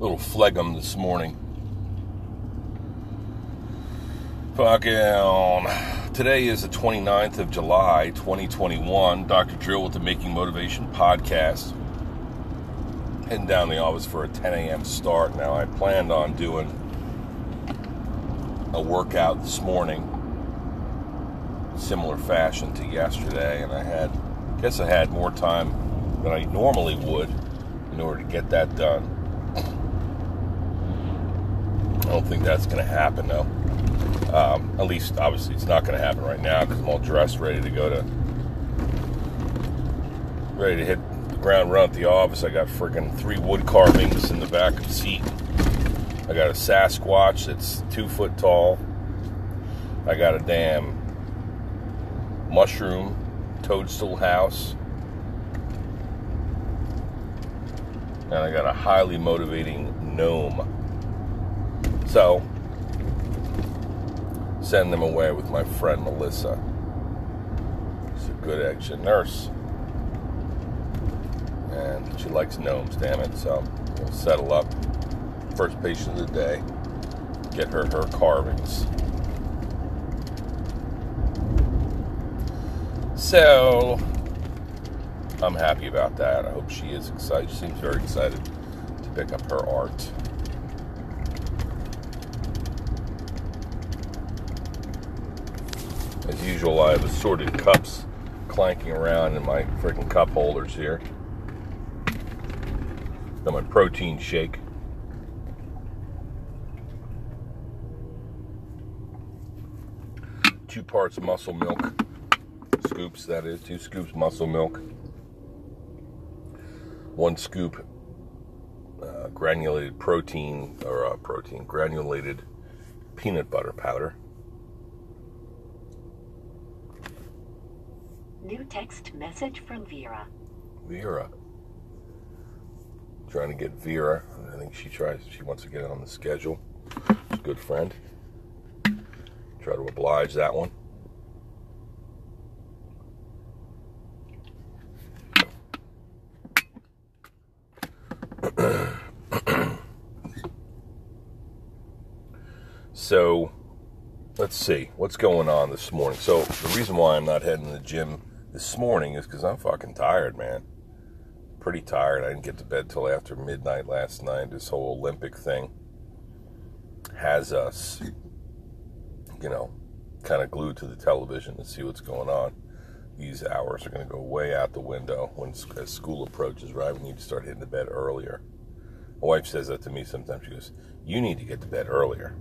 little phlegm this morning. Fucking. Today is the 29th of July, 2021. Dr. Drill with the Making Motivation podcast. Heading down the office for a 10 a.m. start. Now, I planned on doing a workout this morning, similar fashion to yesterday, and I had, I guess I had more time than I normally would in order to get that done. I don't think that's going to happen though. Um, at least, obviously, it's not going to happen right now because I'm all dressed, ready to go to, ready to hit the ground run at the office. I got freaking three wood carvings in the back of the seat. I got a Sasquatch that's two foot tall. I got a damn mushroom toadstool house. And I got a highly motivating gnome. So, send them away with my friend Melissa. She's a good action nurse. And she likes gnomes, damn it. So, we'll settle up. First patient of the day. Get her her carvings. So, I'm happy about that. I hope she is excited. She seems very excited to pick up her art. As usual, I have assorted cups clanking around in my freaking cup holders here. Got my protein shake. Two parts muscle milk. Scoops, that is. Two scoops muscle milk. One scoop uh, granulated protein, or uh, protein, granulated peanut butter powder. New text message from Vera. Vera. Trying to get Vera. I think she tries. She wants to get it on the schedule. She's a good friend. Try to oblige that one. so, let's see what's going on this morning. So, the reason why I'm not heading to the gym this morning is because I'm fucking tired, man. Pretty tired. I didn't get to bed till after midnight last night. This whole Olympic thing has us, you know, kind of glued to the television to see what's going on. These hours are going to go way out the window when as school approaches. Right, we need to start hitting the bed earlier. My wife says that to me sometimes. She goes, "You need to get to bed earlier."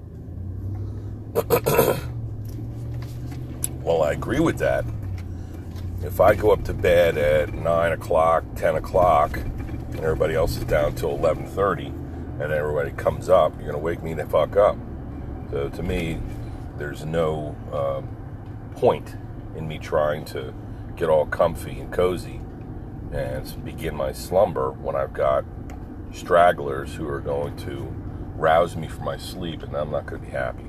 well, I agree with that if I go up to bed at nine o'clock, ten o'clock, and everybody else is down till eleven thirty, and everybody comes up, you're gonna wake me the fuck up. So to me, there's no um, point in me trying to get all comfy and cozy and begin my slumber when I've got stragglers who are going to rouse me from my sleep, and I'm not going to be happy.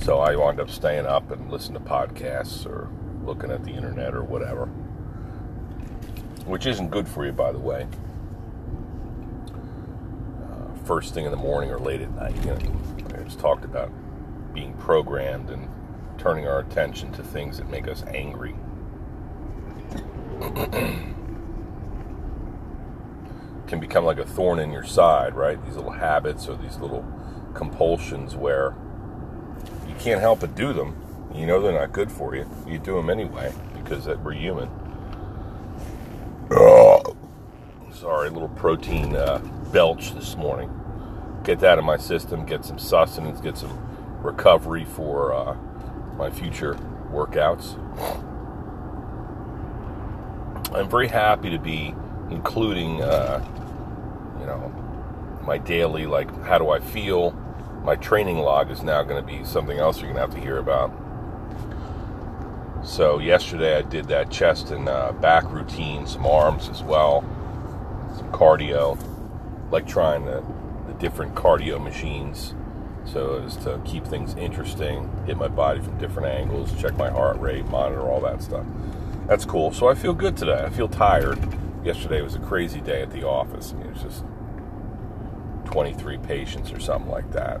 So I wind up staying up and listen to podcasts or looking at the internet or whatever, which isn't good for you, by the way. Uh, first thing in the morning or late at night, you know, it's talked about being programmed and turning our attention to things that make us angry. Can become like a thorn in your side, right? These little habits or these little compulsions where you can't help but do them you know they're not good for you. You do them anyway because we're human. Sorry, a little protein uh, belch this morning. Get that in my system, get some sustenance, get some recovery for uh, my future workouts. I'm very happy to be including, uh, you know, my daily, like, how do I feel? My training log is now going to be something else you're going to have to hear about so yesterday I did that chest and uh, back routine, some arms as well, some cardio, like trying the, the different cardio machines. So as to keep things interesting, hit my body from different angles, check my heart rate, monitor all that stuff. That's cool. So I feel good today. I feel tired. Yesterday was a crazy day at the office. I mean, it was just 23 patients or something like that.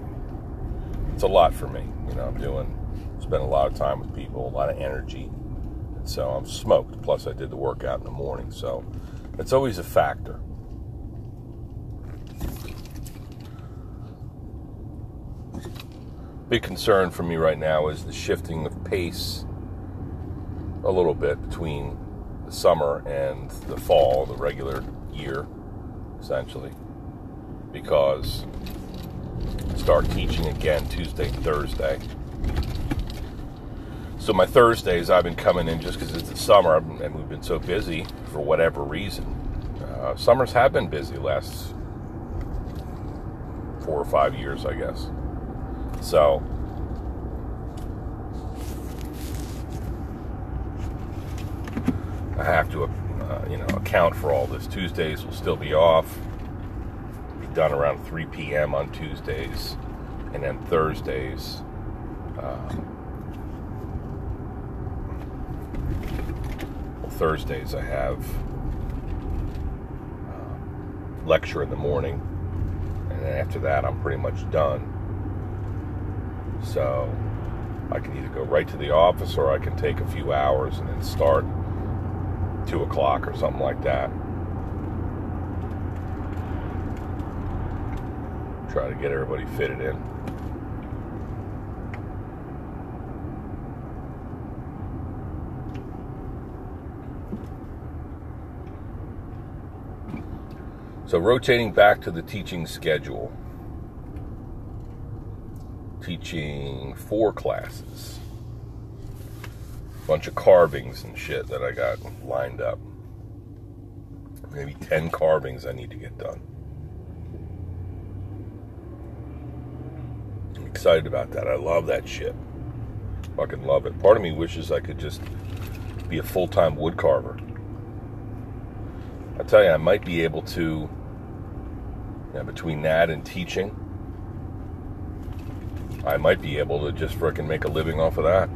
It's a lot for me. You know, I'm doing, spend a lot of time with people, a lot of energy. And so I'm smoked. Plus, I did the workout in the morning. So it's always a factor. Big concern for me right now is the shifting of pace a little bit between the summer and the fall, the regular year, essentially, because start teaching again Tuesday, Thursday. So my Thursdays, I've been coming in just because it's the summer and we've been so busy for whatever reason. Uh, summers have been busy last four or five years, I guess. So, I have to, uh, you know, account for all this. Tuesdays will still be off. Be done around 3 p.m. on Tuesdays, and then Thursdays. Uh, Thursdays I have uh, lecture in the morning, and then after that I'm pretty much done. So I can either go right to the office or I can take a few hours and then start two o'clock or something like that. Try to get everybody fitted in. So, rotating back to the teaching schedule teaching four classes. a Bunch of carvings and shit that I got lined up. Maybe 10 carvings I need to get done. I'm excited about that. I love that shit. Fucking love it. Part of me wishes I could just be a full time wood carver. I tell you, I might be able to, know, between that and teaching, I might be able to just fricking make a living off of that.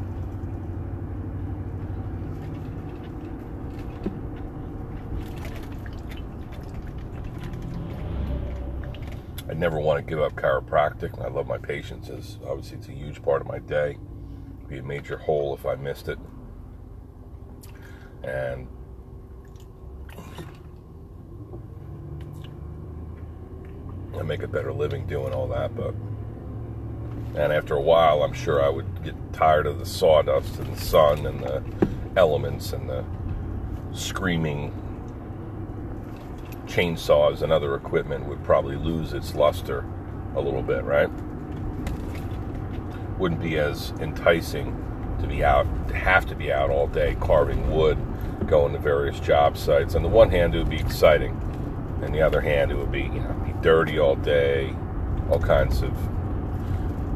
I never want to give up chiropractic. I love my patients. As obviously, it's a huge part of my day. It'd be a major hole if I missed it. And I make a better living doing all that, but and after a while, I'm sure I would get tired of the sawdust and the sun and the elements and the screaming chainsaws and other equipment would probably lose its luster a little bit, right? Wouldn't be as enticing to be out, to have to be out all day carving wood, going to various job sites. On the one hand, it would be exciting. On the other hand, it would be, you know, dirty all day, all kinds of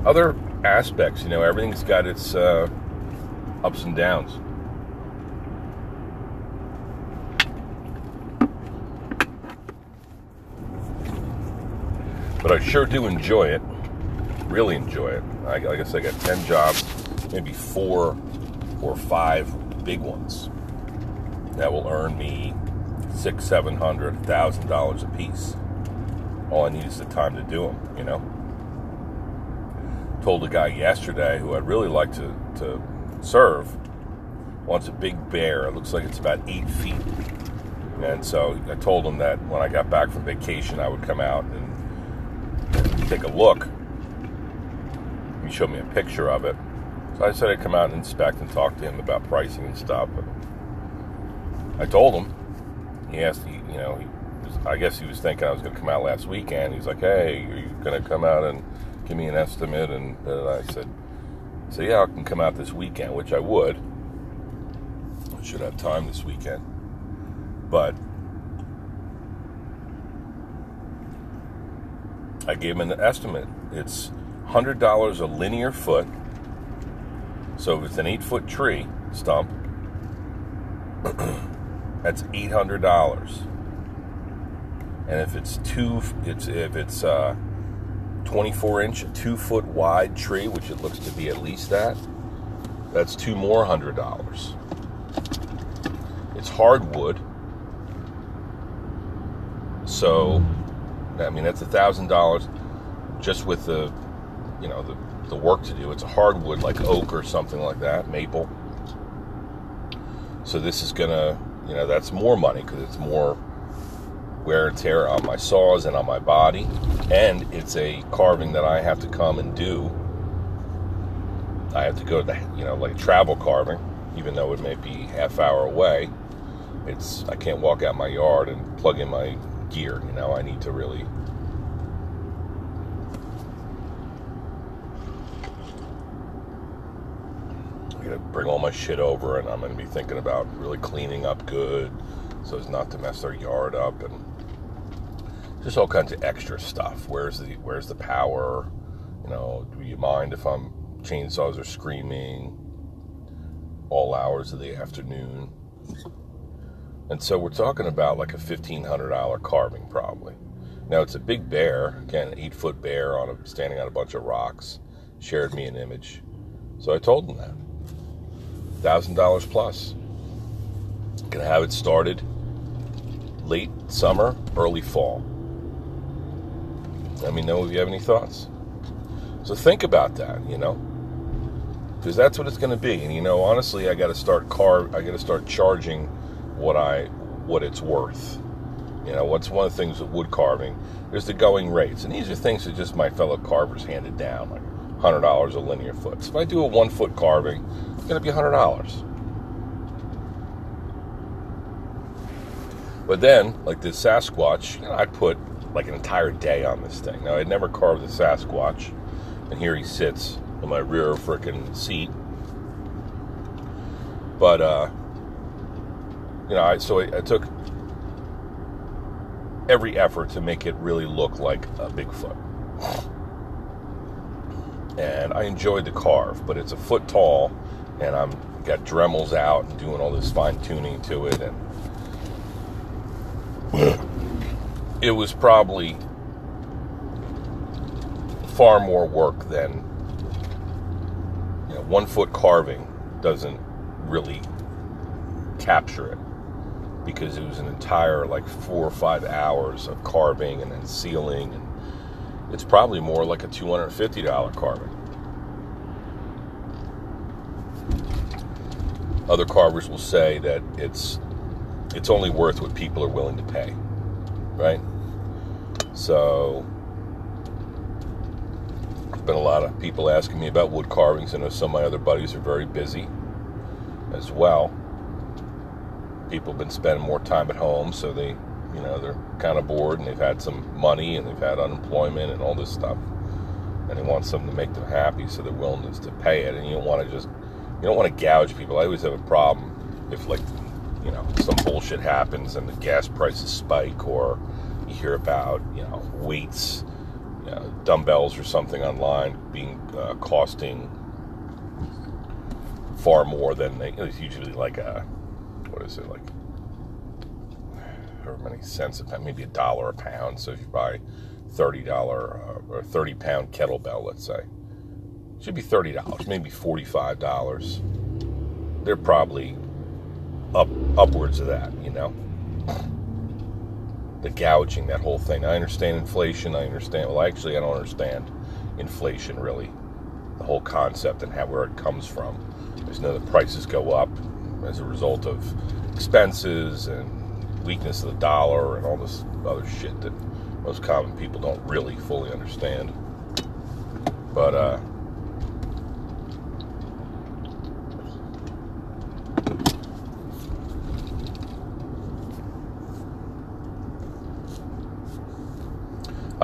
other aspects. You know, everything's got its uh, ups and downs. But I sure do enjoy it. Really enjoy it. I, like I said, I got 10 jobs, maybe four or five big ones that will earn me six, seven hundred, thousand dollars a piece. All I need is the time to do them, you know told a guy yesterday who I'd really like to, to serve wants a big bear. It looks like it's about eight feet. And so I told him that when I got back from vacation, I would come out and take a look. He showed me a picture of it. So I said I'd come out and inspect and talk to him about pricing and stuff. But I told him. He asked, you know, he I guess he was thinking I was going to come out last weekend. He's like, hey, are you going to come out and give me an estimate. And I said, so yeah, I can come out this weekend, which I would. I should have time this weekend. But I gave him an estimate. It's $100 a linear foot. So if it's an eight foot tree stump, that's $800. And if it's two, it's if it's uh, 24 inch, two foot wide tree, which it looks to be at least that, that's two more hundred dollars. It's hardwood, so I mean, that's a thousand dollars just with the, you know, the the work to do. It's a hardwood like oak or something like that, maple. So this is gonna, you know, that's more money because it's more wear and tear on my saws and on my body, and it's a carving that I have to come and do. I have to go to, the, you know, like travel carving, even though it may be half hour away. It's I can't walk out my yard and plug in my gear. You know, I need to really I'm gonna bring all my shit over, and I'm gonna be thinking about really cleaning up good, so as not to mess their yard up, and just all kinds of extra stuff. Where's the Where's the power? You know, do you mind if I'm chainsaws are screaming all hours of the afternoon? And so we're talking about like a fifteen hundred dollar carving, probably. Now it's a big bear, again, an eight foot bear on a standing on a bunch of rocks. Shared me an image, so I told him that thousand dollars plus. Gonna have it started late summer, early fall. Let me know if you have any thoughts. So think about that, you know, because that's what it's going to be. And you know, honestly, I got to start car. I got to start charging what I what it's worth. You know, what's one of the things with wood carving? There's the going rates, and these are things that just my fellow carvers handed down, like hundred dollars a linear foot. So if I do a one foot carving, it's going to be hundred dollars. But then, like the Sasquatch, you know, I put like an entire day on this thing. Now, I'd never carved a Sasquatch, and here he sits in my rear frickin' seat. But, uh, you know, I, so I, I took every effort to make it really look like a Bigfoot. And I enjoyed the carve, but it's a foot tall, and I'm got Dremels out and doing all this fine tuning to it, and it was probably far more work than you know, one foot carving doesn't really capture it because it was an entire like four or five hours of carving and then sealing and it's probably more like a $250 carving. Other carvers will say that it's it's only worth what people are willing to pay right so there's been a lot of people asking me about wood carvings. I know some of my other buddies are very busy as well. People have been spending more time at home so they you know they're kind of bored and they've had some money and they've had unemployment and all this stuff. And they want something to make them happy so they're willing to pay it. And you don't want to just you don't want to gouge people. I always have a problem if like you know some bullshit happens and the gas prices spike, or you hear about you know weights, you know, dumbbells or something online being uh, costing far more than they. It's usually like a what is it like? However many cents a pound, maybe a dollar a pound. So if you buy thirty dollar uh, or thirty pound kettlebell, let's say should be $30, maybe $45. They're probably up upwards of that, you know. The gouging, that whole thing. I understand inflation. I understand. Well, actually, I don't understand inflation really. The whole concept and how where it comes from. Just know that prices go up as a result of expenses and weakness of the dollar and all this other shit that most common people don't really fully understand. But uh,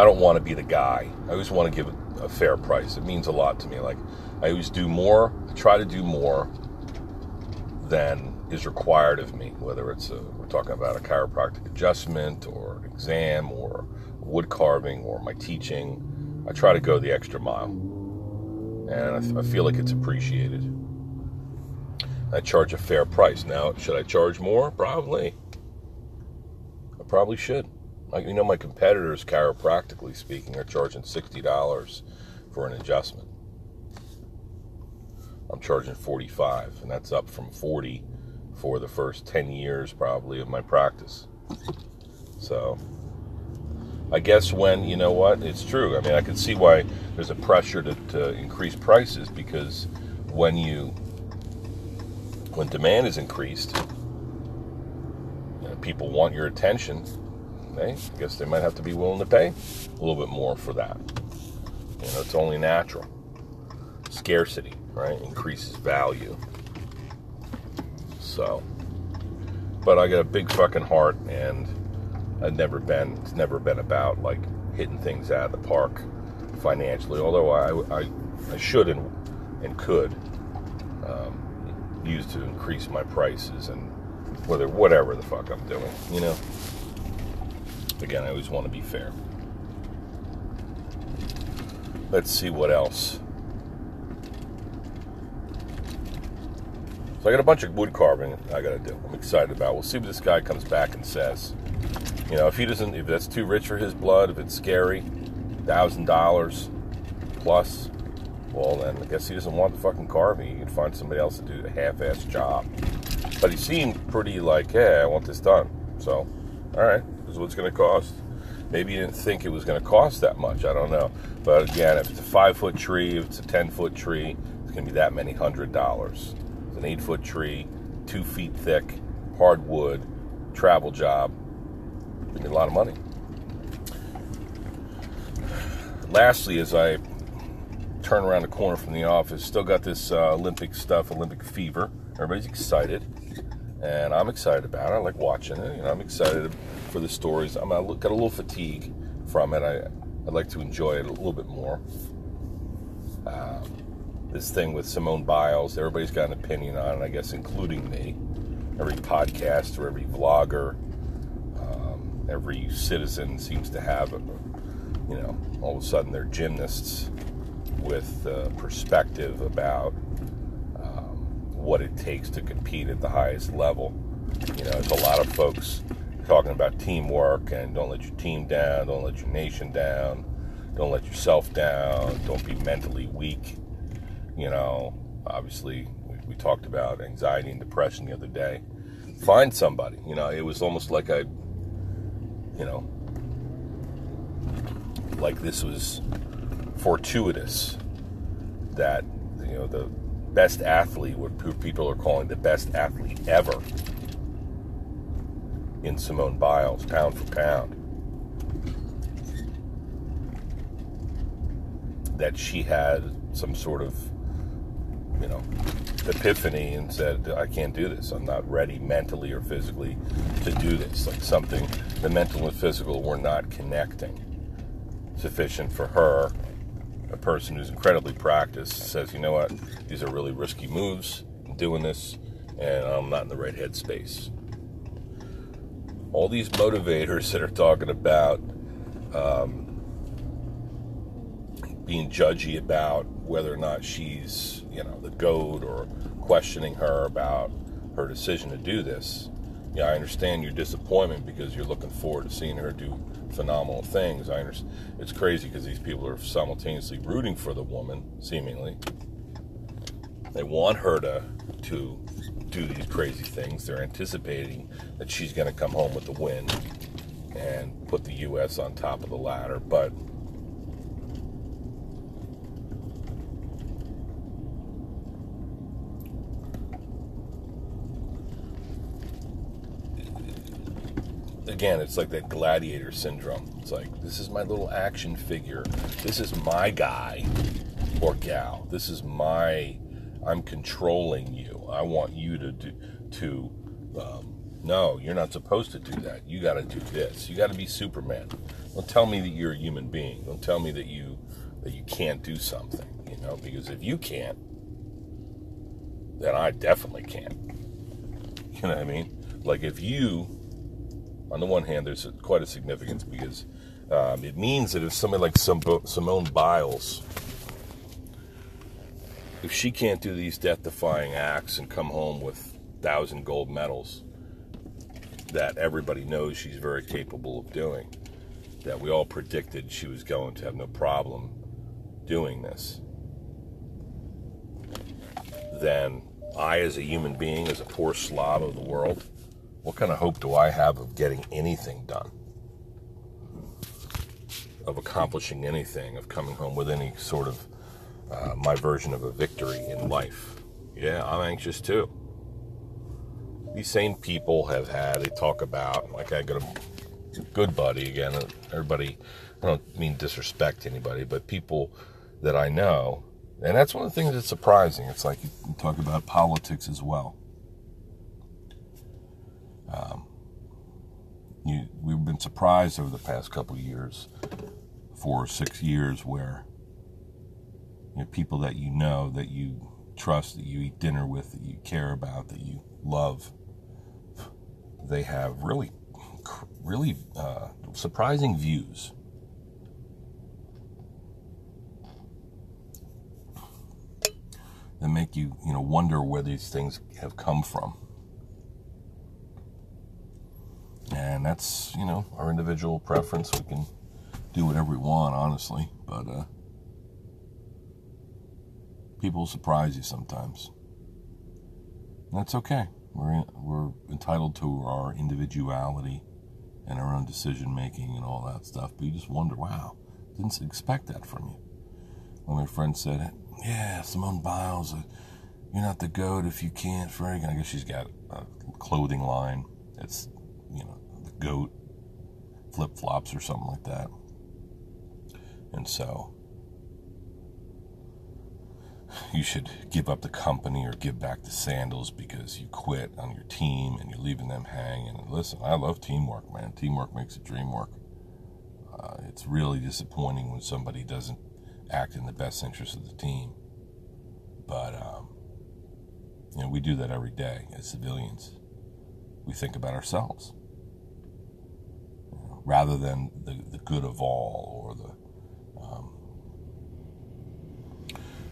I don't want to be the guy. I always want to give a fair price. It means a lot to me. Like I always do more. I try to do more than is required of me. Whether it's a, we're talking about a chiropractic adjustment or an exam or wood carving or my teaching, I try to go the extra mile, and I, I feel like it's appreciated. I charge a fair price. Now, should I charge more? Probably. I probably should. Like you know, my competitors, chiropractically speaking, are charging sixty dollars for an adjustment. I'm charging forty-five, and that's up from forty for the first ten years, probably, of my practice. So, I guess when you know what, it's true. I mean, I can see why there's a pressure to, to increase prices because when you when demand is increased, people want your attention. They, I guess they might have to be willing to pay a little bit more for that. You know, it's only natural. Scarcity, right, increases value. So, but I got a big fucking heart, and I've never been. It's never been about like hitting things out of the park financially. Although I, I, I should and and could um, use to increase my prices and whether whatever the fuck I'm doing, you know. Again, I always want to be fair. Let's see what else. So I got a bunch of wood carving I got to do. I'm excited about. We'll see what this guy comes back and says. You know, if he doesn't, if that's too rich for his blood, if it's scary, thousand dollars plus, well then I guess he doesn't want the fucking carving. You can find somebody else to do a half-ass job. But he seemed pretty like, hey, I want this done. So, all right, is what it's going to cost. Maybe you didn't think it was going to cost that much. I don't know. But again, if it's a five foot tree, if it's a ten foot tree, it's going to be that many hundred dollars an eight foot tree, two feet thick, hardwood, travel job. We need a lot of money. Lastly, as I turn around the corner from the office, still got this uh, Olympic stuff, Olympic fever. Everybody's excited, and I'm excited about it. I like watching it. You know, I'm excited for the stories. I'm I got a little fatigue from it. I I'd like to enjoy it a little bit more. Um, this thing with Simone Biles. Everybody's got an opinion on it, I guess, including me. Every podcast or every vlogger, um, every citizen seems to have, a, you know, all of a sudden they're gymnasts with uh, perspective about um, what it takes to compete at the highest level. You know, there's a lot of folks talking about teamwork and don't let your team down, don't let your nation down, don't let yourself down, don't be mentally weak you know, obviously, we, we talked about anxiety and depression the other day. Find somebody. You know, it was almost like I, you know, like this was fortuitous that, you know, the best athlete, what people are calling the best athlete ever in Simone Biles, pound for pound. That she had some sort of you know, epiphany and said, I can't do this. I'm not ready mentally or physically to do this. Like something, the mental and physical were not connecting. Sufficient for her, a person who's incredibly practiced, says, you know what, these are really risky moves. I'm doing this, and I'm not in the right headspace. All these motivators that are talking about um, being judgy about whether or not she's, you know, the goat or questioning her about her decision to do this. Yeah, I understand your disappointment because you're looking forward to seeing her do phenomenal things. I understand. It's crazy because these people are simultaneously rooting for the woman, seemingly. They want her to to do these crazy things. They're anticipating that she's going to come home with the win and put the U.S. on top of the ladder. But again, it's like that gladiator syndrome. It's like, this is my little action figure. This is my guy or gal. This is my, I'm controlling you. I want you to do, to, um, no, you're not supposed to do that. You got to do this. You got to be Superman. Don't tell me that you're a human being. Don't tell me that you, that you can't do something, you know, because if you can't, then I definitely can't. You know what I mean? Like if you on the one hand, there's quite a significance because um, it means that if somebody like Simone Biles, if she can't do these death-defying acts and come home with thousand gold medals, that everybody knows she's very capable of doing, that we all predicted she was going to have no problem doing this, then I, as a human being, as a poor slob of the world, what kind of hope do I have of getting anything done? of accomplishing anything, of coming home with any sort of uh, my version of a victory in life. Yeah, I'm anxious too. These same people have had, they talk about, like I got a good buddy again, everybody, I don't mean disrespect anybody, but people that I know, and that's one of the things that's surprising. It's like you talk about politics as well. Um, you, we've been surprised over the past couple years, four or six years, where you know, people that you know, that you trust, that you eat dinner with, that you care about, that you love, they have really, really uh, surprising views. That make you, you know, wonder where these things have come from. And that's, you know, our individual preference. We can do whatever we want, honestly. But uh, people surprise you sometimes. That's okay. We're, we're entitled to our individuality and our own decision making and all that stuff. But you just wonder, wow, didn't expect that from you. One of my friends said, yeah, Simone Biles, uh, you're not the goat if you can't. For I guess she's got a clothing line. It's you know the goat flip flops or something like that. And so you should give up the company or give back the sandals because you quit on your team and you're leaving them hanging. And listen, I love teamwork, man. Teamwork makes a dream work. Uh, it's really disappointing when somebody doesn't act in the best interest of the team. But, um, you know, we do that every day as civilians. We think about ourselves rather than the, the good of all or the. Um,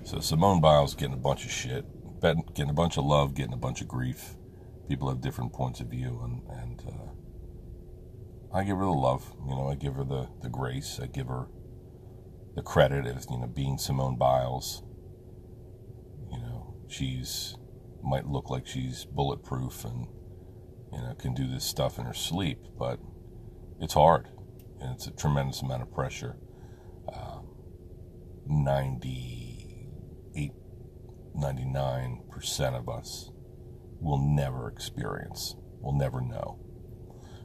so Simone Biles getting a bunch of shit, getting a bunch of love, getting a bunch of grief. People have different points of view, and and uh, I give her the love. You know, I give her the the grace. I give her the credit of you know being Simone Biles. You know, she's might look like she's bulletproof and you know can do this stuff in her sleep, but it's hard and it's a tremendous amount of pressure. Um, 98, 99% of us will never experience, will never know.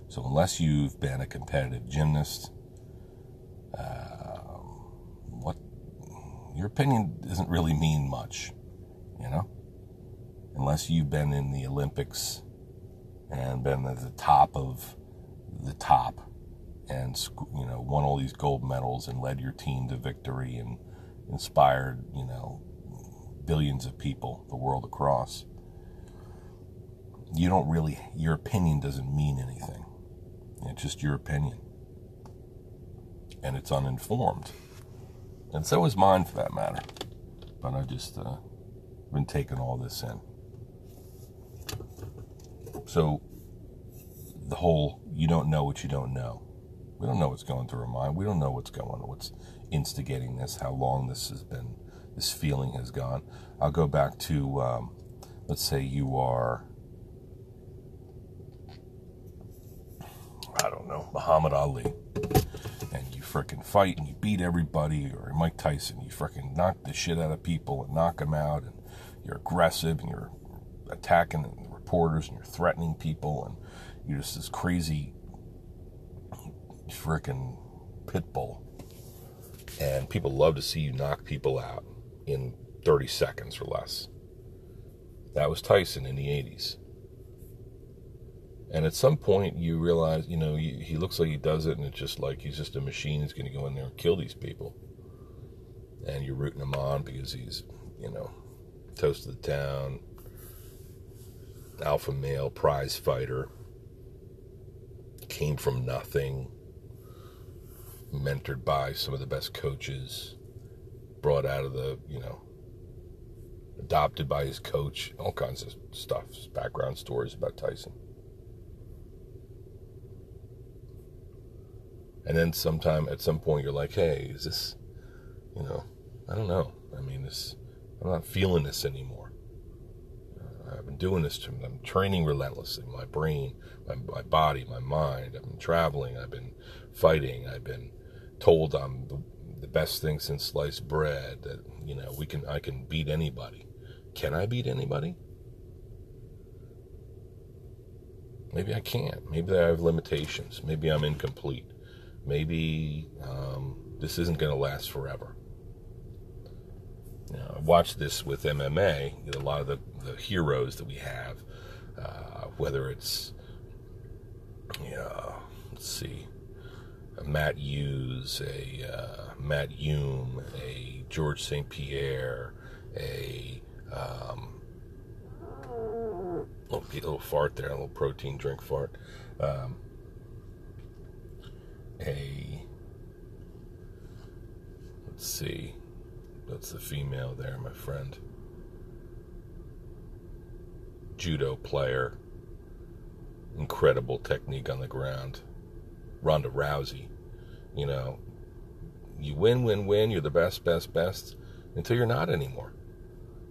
So, unless you've been a competitive gymnast, um, what your opinion doesn't really mean much, you know? Unless you've been in the Olympics and been at the top of the top and you know won all these gold medals and led your team to victory and inspired you know billions of people the world across you don't really your opinion doesn't mean anything. It's just your opinion. And it's uninformed. And so is mine for that matter. But i just uh, been taking all this in. So the whole you don't know what you don't know. We don't know what's going through our mind. We don't know what's going on, what's instigating this, how long this has been, this feeling has gone. I'll go back to, um, let's say you are, I don't know, Muhammad Ali, and you fricking fight and you beat everybody, or Mike Tyson, you fricking knock the shit out of people and knock them out, and you're aggressive and you're attacking the reporters and you're threatening people and you're just this crazy freaking pit bull. And people love to see you knock people out in 30 seconds or less. That was Tyson in the 80s. And at some point, you realize, you know, he looks like he does it, and it's just like he's just a machine He's going to go in there and kill these people. And you're rooting him on because he's, you know, toast of the town, alpha male, prize fighter came from nothing, mentored by some of the best coaches, brought out of the, you know, adopted by his coach, all kinds of stuff, background stories about Tyson. And then sometime at some point you're like, hey, is this, you know, I don't know. I mean, this, I'm not feeling this anymore. Uh, I've been doing this. I'm training relentlessly. My brain, my, my body, my mind. I've been traveling. I've been fighting. I've been told I'm the best thing since sliced bread. That you know we can I can beat anybody. Can I beat anybody? Maybe I can't. Maybe I have limitations. Maybe I'm incomplete. Maybe um, this isn't going to last forever. You know, I watched this with MMA. A lot of the, the heroes that we have, uh, whether it's, know, let's see, Matt Hughes, a uh, Matt Hume, a George St. Pierre, a um, little, little fart there, a little protein drink fart. Um, a let's see, that's the female there, my friend. Judo player, incredible technique on the ground. Ronda Rousey, you know, you win, win, win. You're the best, best, best until you're not anymore.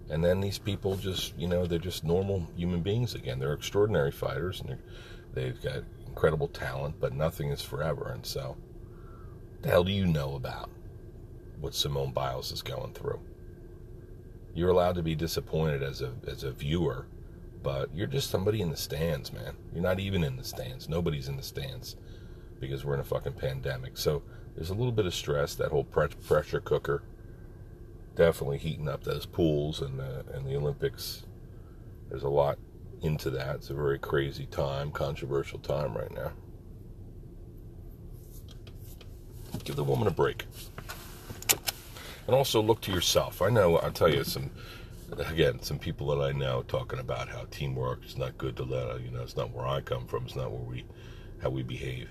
And then these people just, you know, they're just normal human beings again. They're extraordinary fighters and they've got incredible talent, but nothing is forever. And so, the hell do you know about what Simone Biles is going through? You're allowed to be disappointed as a as a viewer, but you're just somebody in the stands, man. You're not even in the stands. Nobody's in the stands because we're in a fucking pandemic. So there's a little bit of stress. That whole pressure cooker definitely heating up those pools and the, and the Olympics. There's a lot into that. It's a very crazy time, controversial time right now. Give the woman a break. And also look to yourself. I know, I'll tell you some, again, some people that I know talking about how teamwork is not good to let, you know, it's not where I come from, it's not where we, how we behave.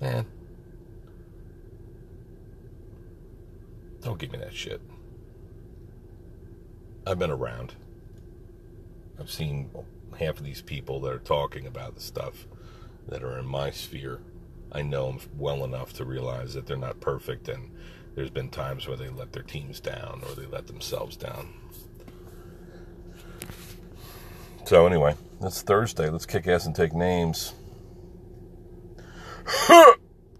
Man, don't give me that shit. I've been around. I've seen half of these people that are talking about the stuff that are in my sphere. I know them well enough to realize that they're not perfect, and there's been times where they let their teams down or they let themselves down. So, anyway, it's Thursday. Let's kick ass and take names. Huh!